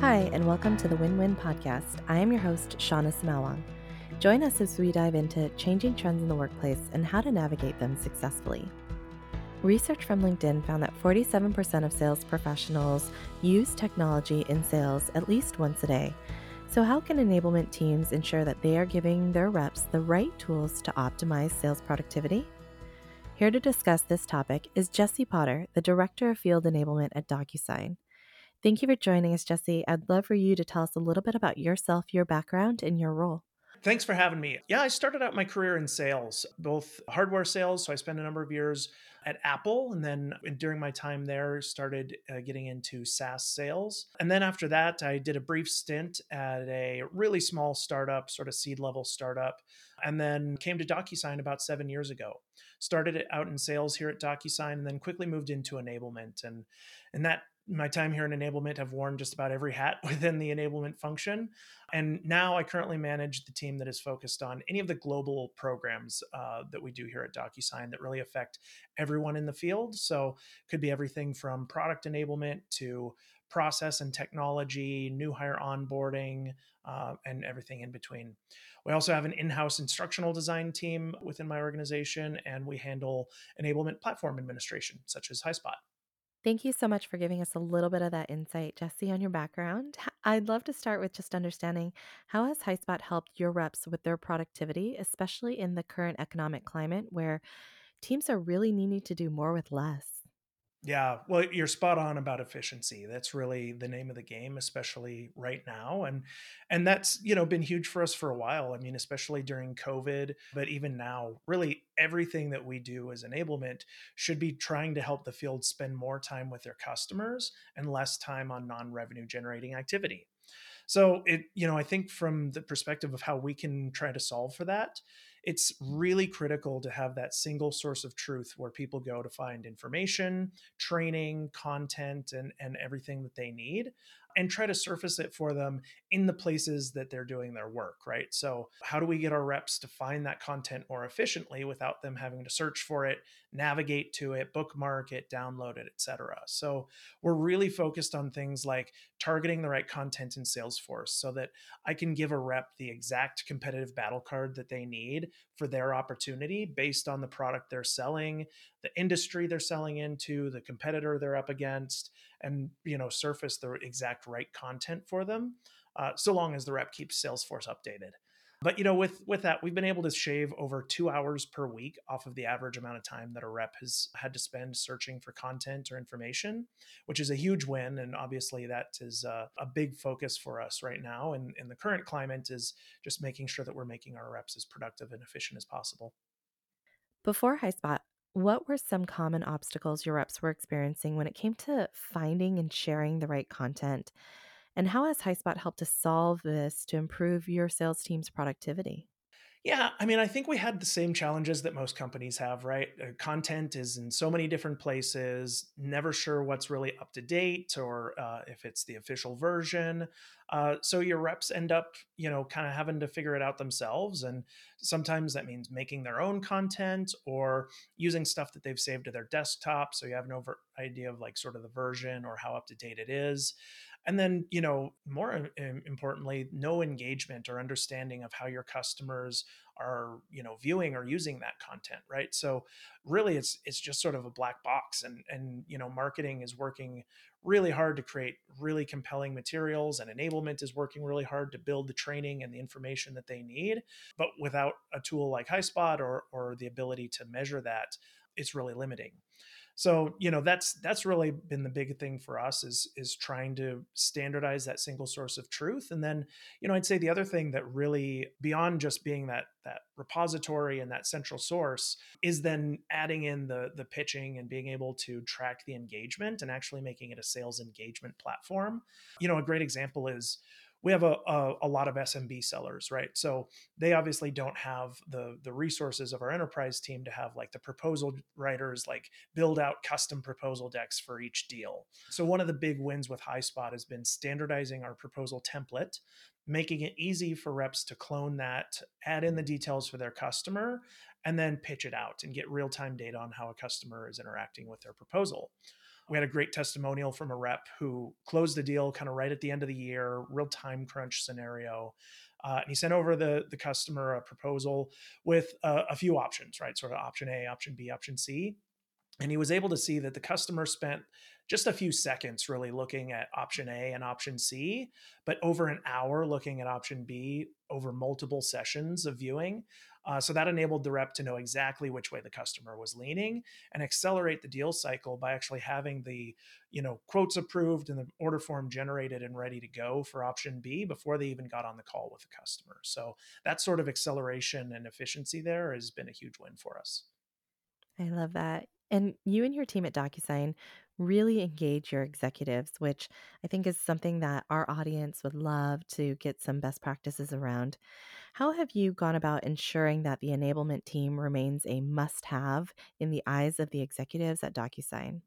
Hi, and welcome to the Win Win Podcast. I am your host, Shauna Samalwang. Join us as we dive into changing trends in the workplace and how to navigate them successfully. Research from LinkedIn found that 47% of sales professionals use technology in sales at least once a day. So, how can enablement teams ensure that they are giving their reps the right tools to optimize sales productivity? Here to discuss this topic is Jesse Potter, the Director of Field Enablement at DocuSign. Thank you for joining us, Jesse. I'd love for you to tell us a little bit about yourself, your background, and your role. Thanks for having me. Yeah, I started out my career in sales, both hardware sales. So I spent a number of years at Apple, and then during my time there, started uh, getting into SaaS sales. And then after that, I did a brief stint at a really small startup, sort of seed level startup, and then came to DocuSign about seven years ago. Started out in sales here at DocuSign, and then quickly moved into enablement. And and that my time here in enablement have worn just about every hat within the enablement function. And now i currently manage the team that is focused on any of the global programs uh, that we do here at docusign that really affect everyone in the field. So could be everything from product enablement to process and technology new hire onboarding uh, and everything in between. We also have an in-house instructional design team within my organization and we handle enablement platform administration such as highspot Thank you so much for giving us a little bit of that insight, Jesse, on your background. I'd love to start with just understanding how has Highspot helped your reps with their productivity, especially in the current economic climate where teams are really needing to do more with less. Yeah, well, you're spot on about efficiency. That's really the name of the game, especially right now, and and that's you know been huge for us for a while. I mean, especially during COVID, but even now, really everything that we do as enablement should be trying to help the field spend more time with their customers and less time on non-revenue generating activity. So it, you know, I think from the perspective of how we can try to solve for that, it's really critical to have that single source of truth where people go to find information, training, content, and, and everything that they need and try to surface it for them in the places that they're doing their work, right? So, how do we get our reps to find that content more efficiently without them having to search for it, navigate to it, bookmark it, download it, etc. So, we're really focused on things like targeting the right content in Salesforce so that I can give a rep the exact competitive battle card that they need for their opportunity based on the product they're selling, the industry they're selling into, the competitor they're up against, and you know surface the exact right content for them uh, so long as the rep keeps salesforce updated but you know with with that we've been able to shave over two hours per week off of the average amount of time that a rep has had to spend searching for content or information which is a huge win. And obviously that is a, a big focus for us right now. And in the current climate is just making sure that we're making our reps as productive and efficient as possible. Before highspot what were some common obstacles your reps were experiencing when it came to finding and sharing the right content? And how has Highspot helped to solve this to improve your sales team's productivity? Yeah, I mean, I think we had the same challenges that most companies have, right? Uh, content is in so many different places, never sure what's really up to date or uh, if it's the official version. Uh, so your reps end up, you know, kind of having to figure it out themselves. And sometimes that means making their own content or using stuff that they've saved to their desktop. So you have no ver- idea of like sort of the version or how up to date it is and then you know more importantly no engagement or understanding of how your customers are you know viewing or using that content right? So really it's it's just sort of a black box and and you know marketing is working really hard to create really compelling materials and enablement is working really hard to build the training and the information that they need. But without a tool like highspot or or the ability to measure that it's really limiting so you know that's that's really been the big thing for us is is trying to standardize that single source of truth. And then you know i'd say the other thing that really beyond just being that that repository and that central source is then adding in the the pitching and being able to track the engagement and actually making it a sales engagement platform. You know a great example is we have a, a, a, lot of SMB sellers, right? So they obviously don't have the the resources of our enterprise team to have like the proposal writers like build out custom proposal decks for each deal. So one of the big wins with HighSpot has been standardizing our proposal template, making it easy for reps to clone that, add in the details for their customer, and then pitch it out and get real time data on how a customer is interacting with their proposal. We had a great testimonial from a rep who closed the deal kind of right at the end of the year, real time crunch scenario. Uh, and he sent over the the customer a proposal with uh, a few options, right? Sort of option A, option B, option C. And he was able to see that the customer spent just a few seconds really looking at option A and option C, but over an hour looking at option B over multiple sessions of viewing. Uh, so that enabled the rep to know exactly which way the customer was leaning and accelerate the deal cycle by actually having the you know quotes approved and the order form generated and ready to go for option B before they even got on the call with the customer. So that sort of acceleration and efficiency there has been a huge win for us. I love that. And you and your team at DocuSign really engage your executives, which I think is something that our audience would love to get some best practices around. How have you gone about ensuring that the enablement team remains a must have in the eyes of the executives at DocuSign?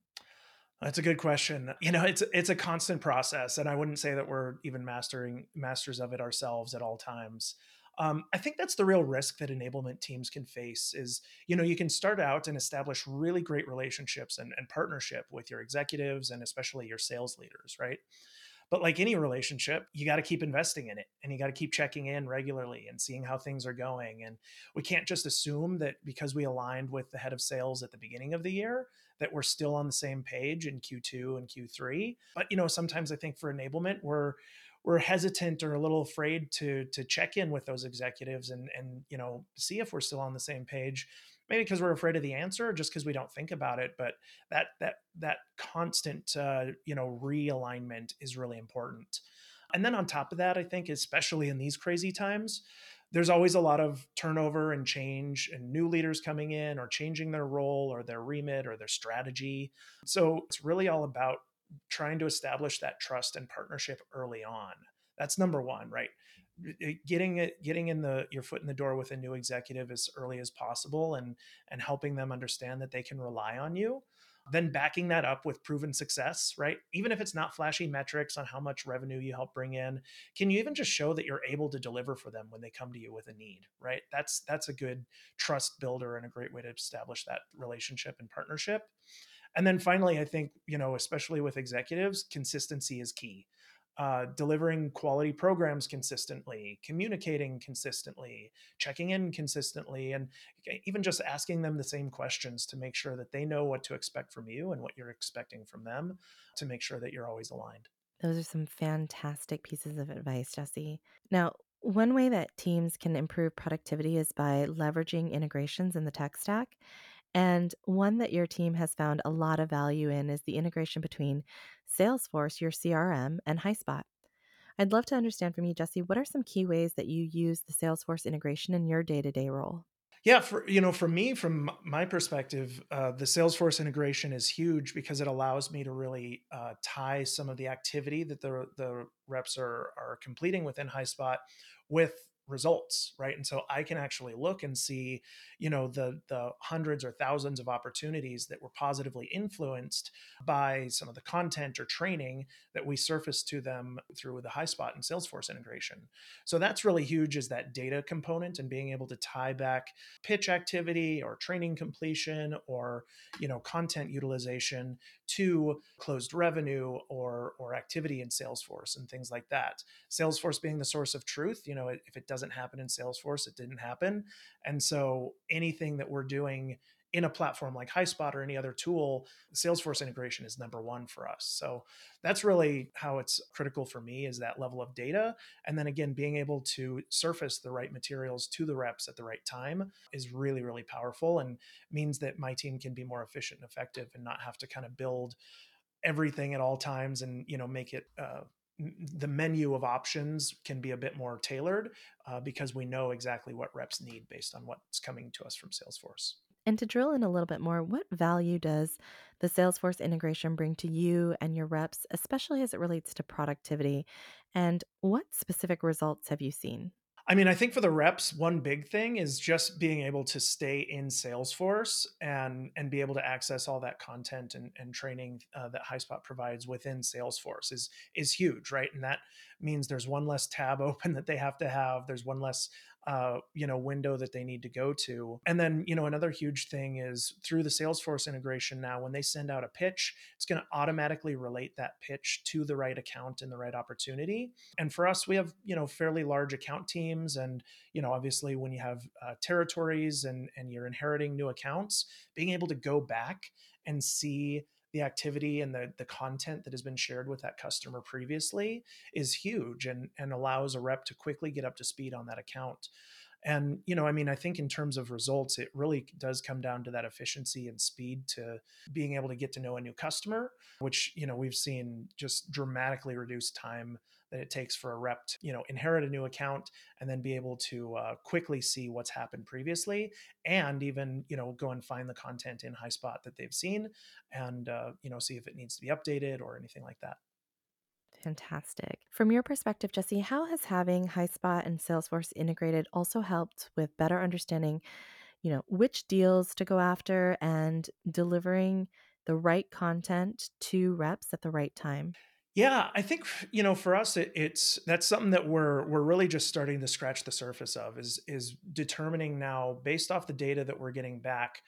That's a good question. You know, it's it's a constant process, and I wouldn't say that we're even mastering masters of it ourselves at all times. Um, I think that's the real risk that enablement teams can face is, you know, you can start out and establish really great relationships and, and partnership with your executives and especially your sales leaders, right? But like any relationship, you got to keep investing in it and you got to keep checking in regularly and seeing how things are going. And we can't just assume that because we aligned with the head of sales at the beginning of the year that we're still on the same page in Q2 and Q3. But you know, sometimes I think for enablement, we're we're hesitant or a little afraid to to check in with those executives and and you know see if we're still on the same page maybe because we're afraid of the answer or just because we don't think about it but that that that constant uh, you know realignment is really important. And then on top of that i think especially in these crazy times there's always a lot of turnover and change and new leaders coming in or changing their role or their remit or their strategy. So it's really all about trying to establish that trust and partnership early on. That's number one, right? Getting it, getting in the your foot in the door with a new executive as early as possible, and and helping them understand that they can rely on you. Then backing that up with proven success, right? Even if it's not flashy metrics on how much revenue you help bring in, can you even just show that you're able to deliver for them when they come to you with a need, right? That's that's a good trust builder and a great way to establish that relationship and partnership. And then finally, I think, you know, especially with executives, consistency is key. Uh, delivering quality programs consistently, communicating consistently, checking in consistently, and even just asking them the same questions to make sure that they know what to expect from you and what you're expecting from them to make sure that you're always aligned. Those are some fantastic pieces of advice, Jesse. Now, one way that teams can improve productivity is by leveraging integrations in the tech stack. And one that your team has found a lot of value in is the integration between Salesforce, your CRM, and HighSpot. I'd love to understand from you, Jesse, what are some key ways that you use the Salesforce integration in your day to day role? Yeah, for you know, for me, from my perspective, uh, the Salesforce integration is huge because it allows me to really uh, tie some of the activity that the the reps are are completing within HighSpot with results right? And so i can actually look and see you know the the hundreds or thousands of opportunities that were positively influenced by some of the content or training that we surface to them through the highspot and salesforce integration. So that's really huge is that data component and being able to tie back pitch activity or training completion or you know content utilization to closed revenue or or activity in salesforce and things like that. Salesforce being the source of truth you know if it doesn't happen in Salesforce, it didn't happen. And so anything that we're doing in a platform like HighSpot or any other tool, Salesforce integration is number one for us. So that's really how it's critical for me is that level of data. And then again, being able to surface the right materials to the reps at the right time is really, really powerful and means that my team can be more efficient and effective and not have to kind of build everything at all times and you know make it uh, the menu of options can be a bit more tailored uh, because we know exactly what reps need based on what's coming to us from Salesforce. And to drill in a little bit more, what value does the Salesforce integration bring to you and your reps, especially as it relates to productivity? And what specific results have you seen? I mean, I think for the reps, one big thing is just being able to stay in Salesforce and and be able to access all that content and, and training uh, that HighSpot provides within Salesforce is is huge, right? And that means there's one less tab open that they have to have. There's one less uh, you know window that they need to go to. And then you know another huge thing is through the salesforce integration now when they send out a pitch it's going to automatically relate that pitch to the right account and the right opportunity. And for us we have you know fairly large account teams and you know obviously when you have uh, territories and and you're inheriting new accounts being able to go back and see the activity and the, the content that has been shared with that customer previously is huge and, and allows a rep to quickly get up to speed on that account. And, you know, I mean, I think in terms of results, it really does come down to that efficiency and speed to being able to get to know a new customer, which, you know, we've seen just dramatically reduce time that it takes for a rep to you know inherit a new account and then be able to uh, quickly see what's happened previously and even you know go and find the content in highspot that they've seen and uh, you know see if it needs to be updated or anything like that Fantastic. From your perspective, Jesse, how has having HighSpot and Salesforce integrated also helped with better understanding, you know, which deals to go after and delivering the right content to reps at the right time? Yeah, I think you know for us it, it's that's something that we're we're really just starting to scratch the surface of is is determining now based off the data that we're getting back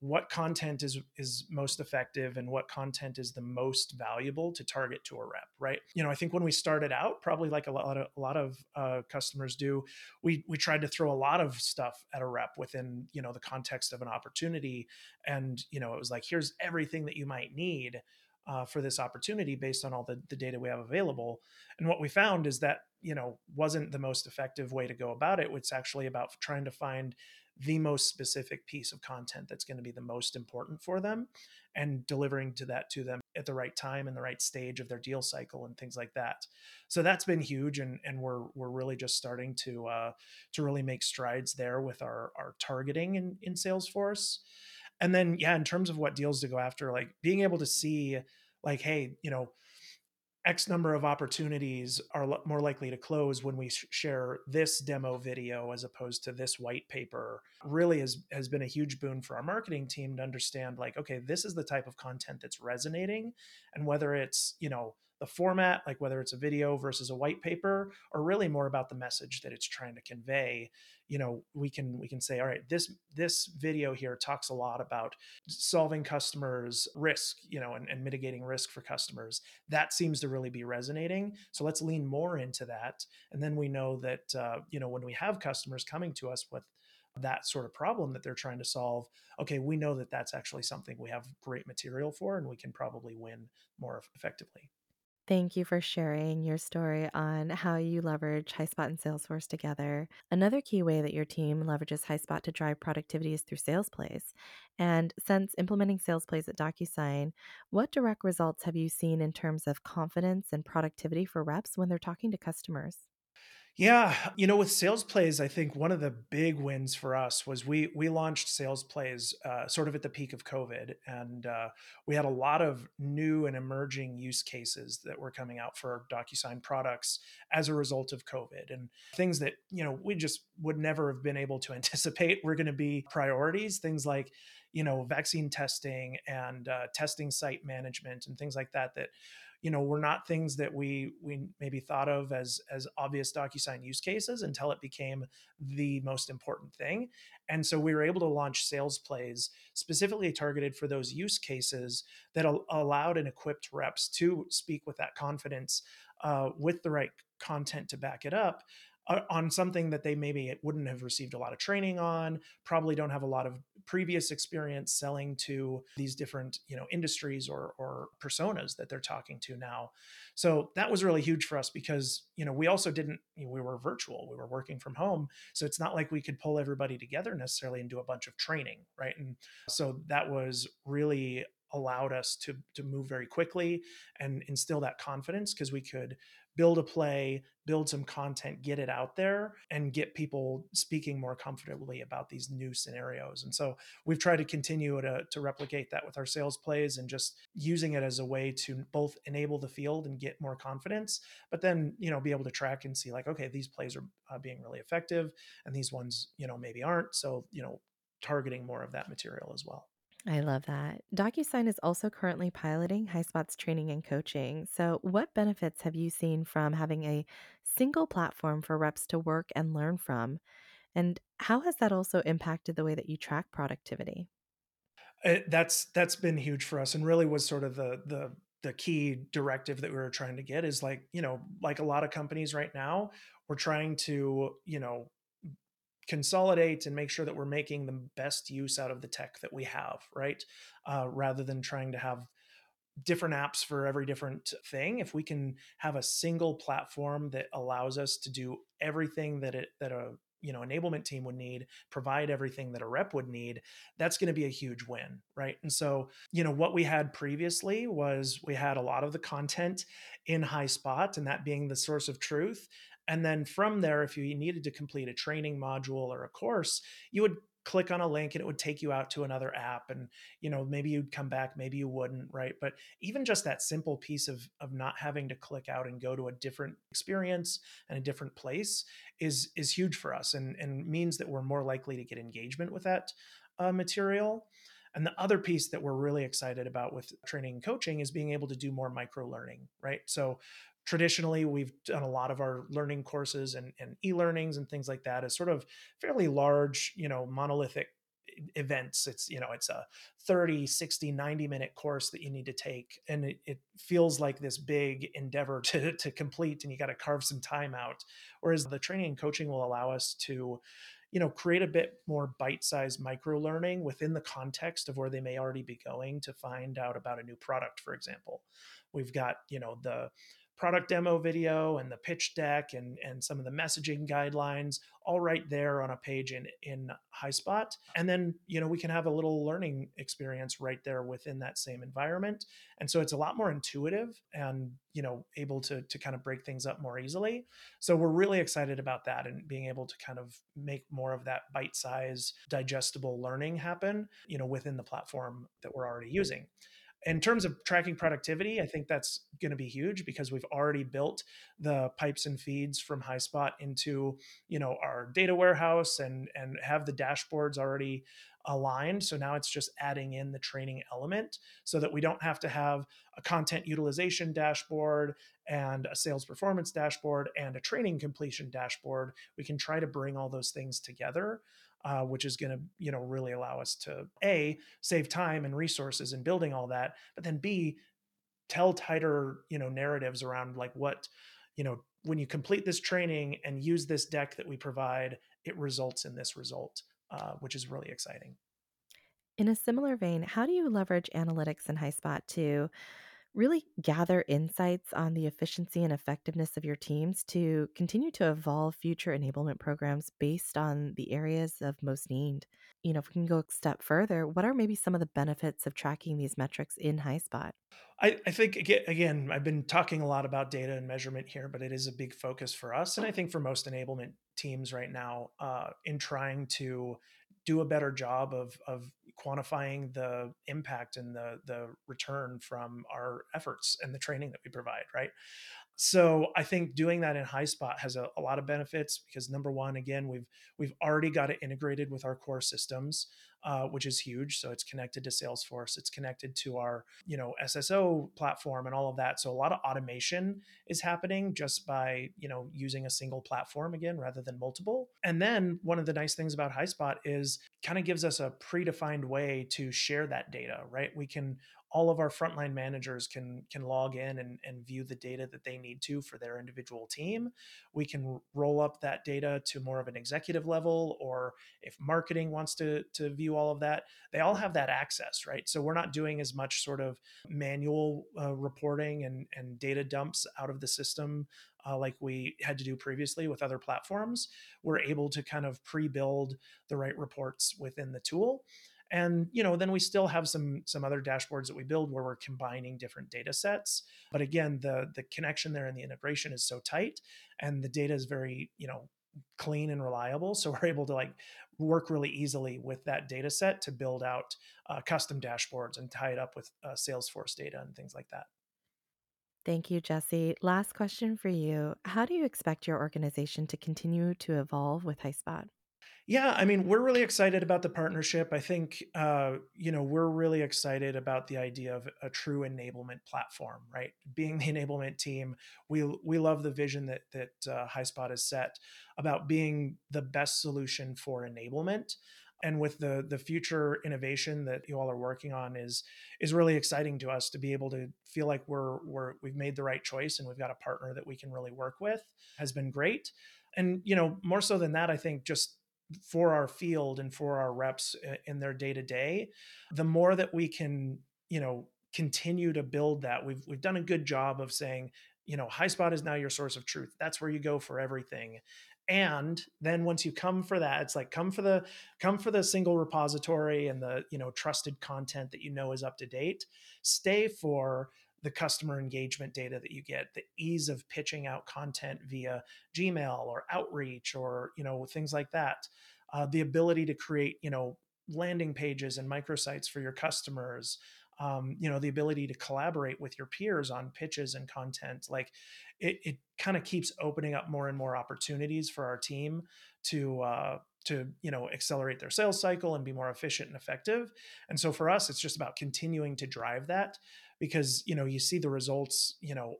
what content is is most effective and what content is the most valuable to target to a rep right? You know i think when we started out probably like a lot of a lot of uh, customers do we we tried to throw a lot of stuff at a rep within you know the context of an opportunity and you know it was like here's everything that you might need uh, for this opportunity based on all the, the data we have available. And what we found is that, you know, wasn't the most effective way to go about it. It's actually about trying to find the most specific piece of content that's going to be the most important for them and delivering to that to them at the right time and the right stage of their deal cycle and things like that. So that's been huge and and we're we're really just starting to uh to really make strides there with our our targeting in, in Salesforce and then yeah in terms of what deals to go after like being able to see like hey you know x number of opportunities are more likely to close when we share this demo video as opposed to this white paper really has has been a huge boon for our marketing team to understand like okay this is the type of content that's resonating and whether it's you know the format, like whether it's a video versus a white paper, or really more about the message that it's trying to convey. You know, we can we can say, all right, this this video here talks a lot about solving customers' risk, you know, and, and mitigating risk for customers. That seems to really be resonating. So let's lean more into that, and then we know that uh, you know when we have customers coming to us with that sort of problem that they're trying to solve okay we know that that's actually something we have great material for and we can probably win more effectively Thank you for sharing your story on how you leverage HighSpot and Salesforce together. Another key way that your team leverages HighSpot to drive productivity is through sales plays. And since implementing sales plays at DocuSign, what direct results have you seen in terms of confidence and productivity for reps when they're talking to customers? Yeah, you know, with sales plays, I think one of the big wins for us was we we launched sales plays uh, sort of at the peak of COVID, and uh, we had a lot of new and emerging use cases that were coming out for DocuSign products as a result of COVID, and things that you know we just would never have been able to anticipate were going to be priorities. Things like you know vaccine testing and uh, testing site management and things like that that you know were not things that we we maybe thought of as as obvious DocuSign use cases until it became the most important thing. And so we were able to launch sales plays specifically targeted for those use cases that al- allowed and equipped reps to speak with that confidence uh, with the right content to back it up on something that they maybe wouldn't have received a lot of training on probably don't have a lot of previous experience selling to these different you know industries or or personas that they're talking to now. So that was really huge for us because you know we also didn't you know, we were virtual we were working from home. So it's not like we could pull everybody together necessarily and do a bunch of training right? And so that was really allowed us to to move very quickly and instill that confidence because we could build a play, build some content, get it out there, and get people speaking more comfortably about these new scenarios. And so we've tried to continue to, to replicate that with our sales plays and just using it as a way to both enable the field and get more confidence, but then, you know, be able to track and see like, okay, these plays are uh, being really effective and these ones, you know, maybe aren't. So, you know, targeting more of that material as well. I love that. DocuSign is also currently piloting HighSpot's training and coaching. So, what benefits have you seen from having a single platform for reps to work and learn from? And how has that also impacted the way that you track productivity? It, uh, that's that's been huge for us and really was sort of the the the key directive that we were trying to get is like you know like a lot of companies right now we're trying to you know consolidate and make sure that we're making the best use out of the tech that we have right? Uh, rather than trying to have different apps for every different thing if we can have a single platform that allows us to do everything that it that a you know enablement team would need provide everything that a rep would need that's going to be a huge win right? And so you know what we had previously was we had a lot of the content in highspot and that being the source of truth and then from there if you needed to complete a training module or a course you would click on a link and it would take you out to another app and you know maybe you'd come back maybe you wouldn't right but even just that simple piece of of not having to click out and go to a different experience and a different place is is huge for us and and means that we're more likely to get engagement with that uh, material and the other piece that we're really excited about with training and coaching is being able to do more micro learning, right? So traditionally we've done a lot of our learning courses and, and e-learnings and things like that as sort of fairly large you know monolithic events. It's you know it's a 30 60 90 minute course that you need to take and it, it feels like this big endeavor to, to complete and you got to carve some time out. Whereas the training and coaching will allow us to you know create a bit more bite-sized micro learning within the context of where they may already be going to find out about a new product for example. We've got you know the product demo video and the pitch deck and, and some of the messaging guidelines all right there on a page in, in HighSpot. And then, you know, we can have a little learning experience right there within that same environment. And so it's a lot more intuitive and, you know, able to, to kind of break things up more easily. So we're really excited about that and being able to kind of make more of that bite size digestible learning happen, you know, within the platform that we're already using in terms of tracking productivity, I think that's going to be huge because we've already built the pipes and feeds from HighSpot into you know our data warehouse and and have the dashboards already aligned. So now it's just adding in the training element so that we don't have to have a content utilization dashboard and a sales performance dashboard and a training completion dashboard. We can try to bring all those things together uh, which is going to you know really allow us to a save time and resources in building all that, but then b tell tighter you know narratives around like what you know when you complete this training and use this deck that we provide, it results in this result, uh, which is really exciting. In a similar vein, how do you leverage analytics in HighSpot to really gather insights on the efficiency and effectiveness of your teams to continue to evolve future enablement programs based on the areas of most need. You know, if we can go a step further, what are maybe some of the benefits of tracking these metrics in HighSpot? I, I think again, I've been talking a lot about data and measurement here, but it is a big focus for us, and I think for most enablement teams right now, uh, in trying to do a better job of of quantifying the impact and the the return from our efforts and the training that we provide right? So I think doing that in HighSpot has a, a, lot of benefits because number one, again, we've we've already got it integrated with our core systems, uh, which is huge. So it's connected to Salesforce, it's connected to our you know SSO platform and all of that. So a lot of automation is happening just by you know using a single platform again rather than multiple. And then one of the nice things about HighSpot is kind of gives us a predefined way to share that data. Right, we can all of our frontline managers can can log in and, and view the data that they need to for their individual team. We can roll up that data to more of an executive level, or if marketing wants to to view all of that, they all have that access, right? So we're not doing as much sort of manual uh, reporting and and data dumps out of the system uh, like we had to do previously with other platforms. We're able to kind of pre-build the right reports within the tool and you know then we still have some some other dashboards that we build where we're combining different data sets but again the the connection there and the integration is so tight and the data is very you know clean and reliable so we're able to like work really easily with that data set to build out uh, custom dashboards and tie it up with uh, salesforce data and things like that Thank you, Jesse. Last question for you. How do you expect your organization to continue to evolve with HighSpot? Yeah, I mean, we're really excited about the partnership. I think, uh, you know, we're really excited about the idea of a true enablement platform, right? Being the enablement team, we we love the vision that that uh, HighSpot has set about being the best solution for enablement. And with the the future innovation that you all are working on is is really exciting to us to be able to feel like we're we're we've made the right choice and we've got a partner that we can really work with has been great and you know more so than that i think just for our field and for our reps in their day to day, the more that we can, you know, continue to build that. We've we've done a good job of saying, you know, HighSpot is now your source of truth. That's where you go for everything. And then once you come for that, it's like come for the come for the single repository and the, you know, trusted content that you know is up to date. Stay for the customer engagement data that you get the ease of pitching out content via gmail or outreach or you know things like that uh, the ability to create you know landing pages and microsites for your customers um, you know the ability to collaborate with your peers on pitches and content like it, it kind of keeps opening up more and more opportunities for our team to uh, to you know accelerate their sales cycle and be more efficient and effective. And so for us it's just about continuing to drive that because you know you see the results you know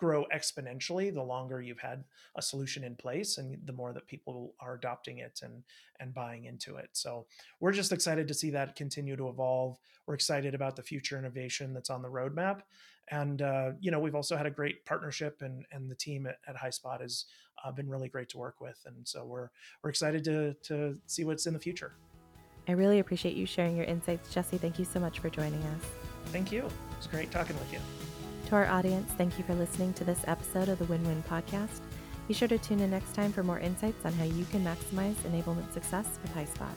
grow exponentially the longer you've had a solution in place and the more that people are adopting it and and buying into it. So we're just excited to see that continue to evolve. We're excited about the future innovation that's on the roadmap. And uh, you know we've also had a great partnership and and the team at, at HighSpot has uh, been really great to work with. And so we're we're excited to to see what's in the future. I really appreciate you sharing your insights jesse. Thank you so much for joining us Thank you. It was great talking with you. To our audience, thank you for listening to this episode of the Win Win Podcast. Be sure to tune in next time for more insights on how you can maximize enablement success with HighSpot.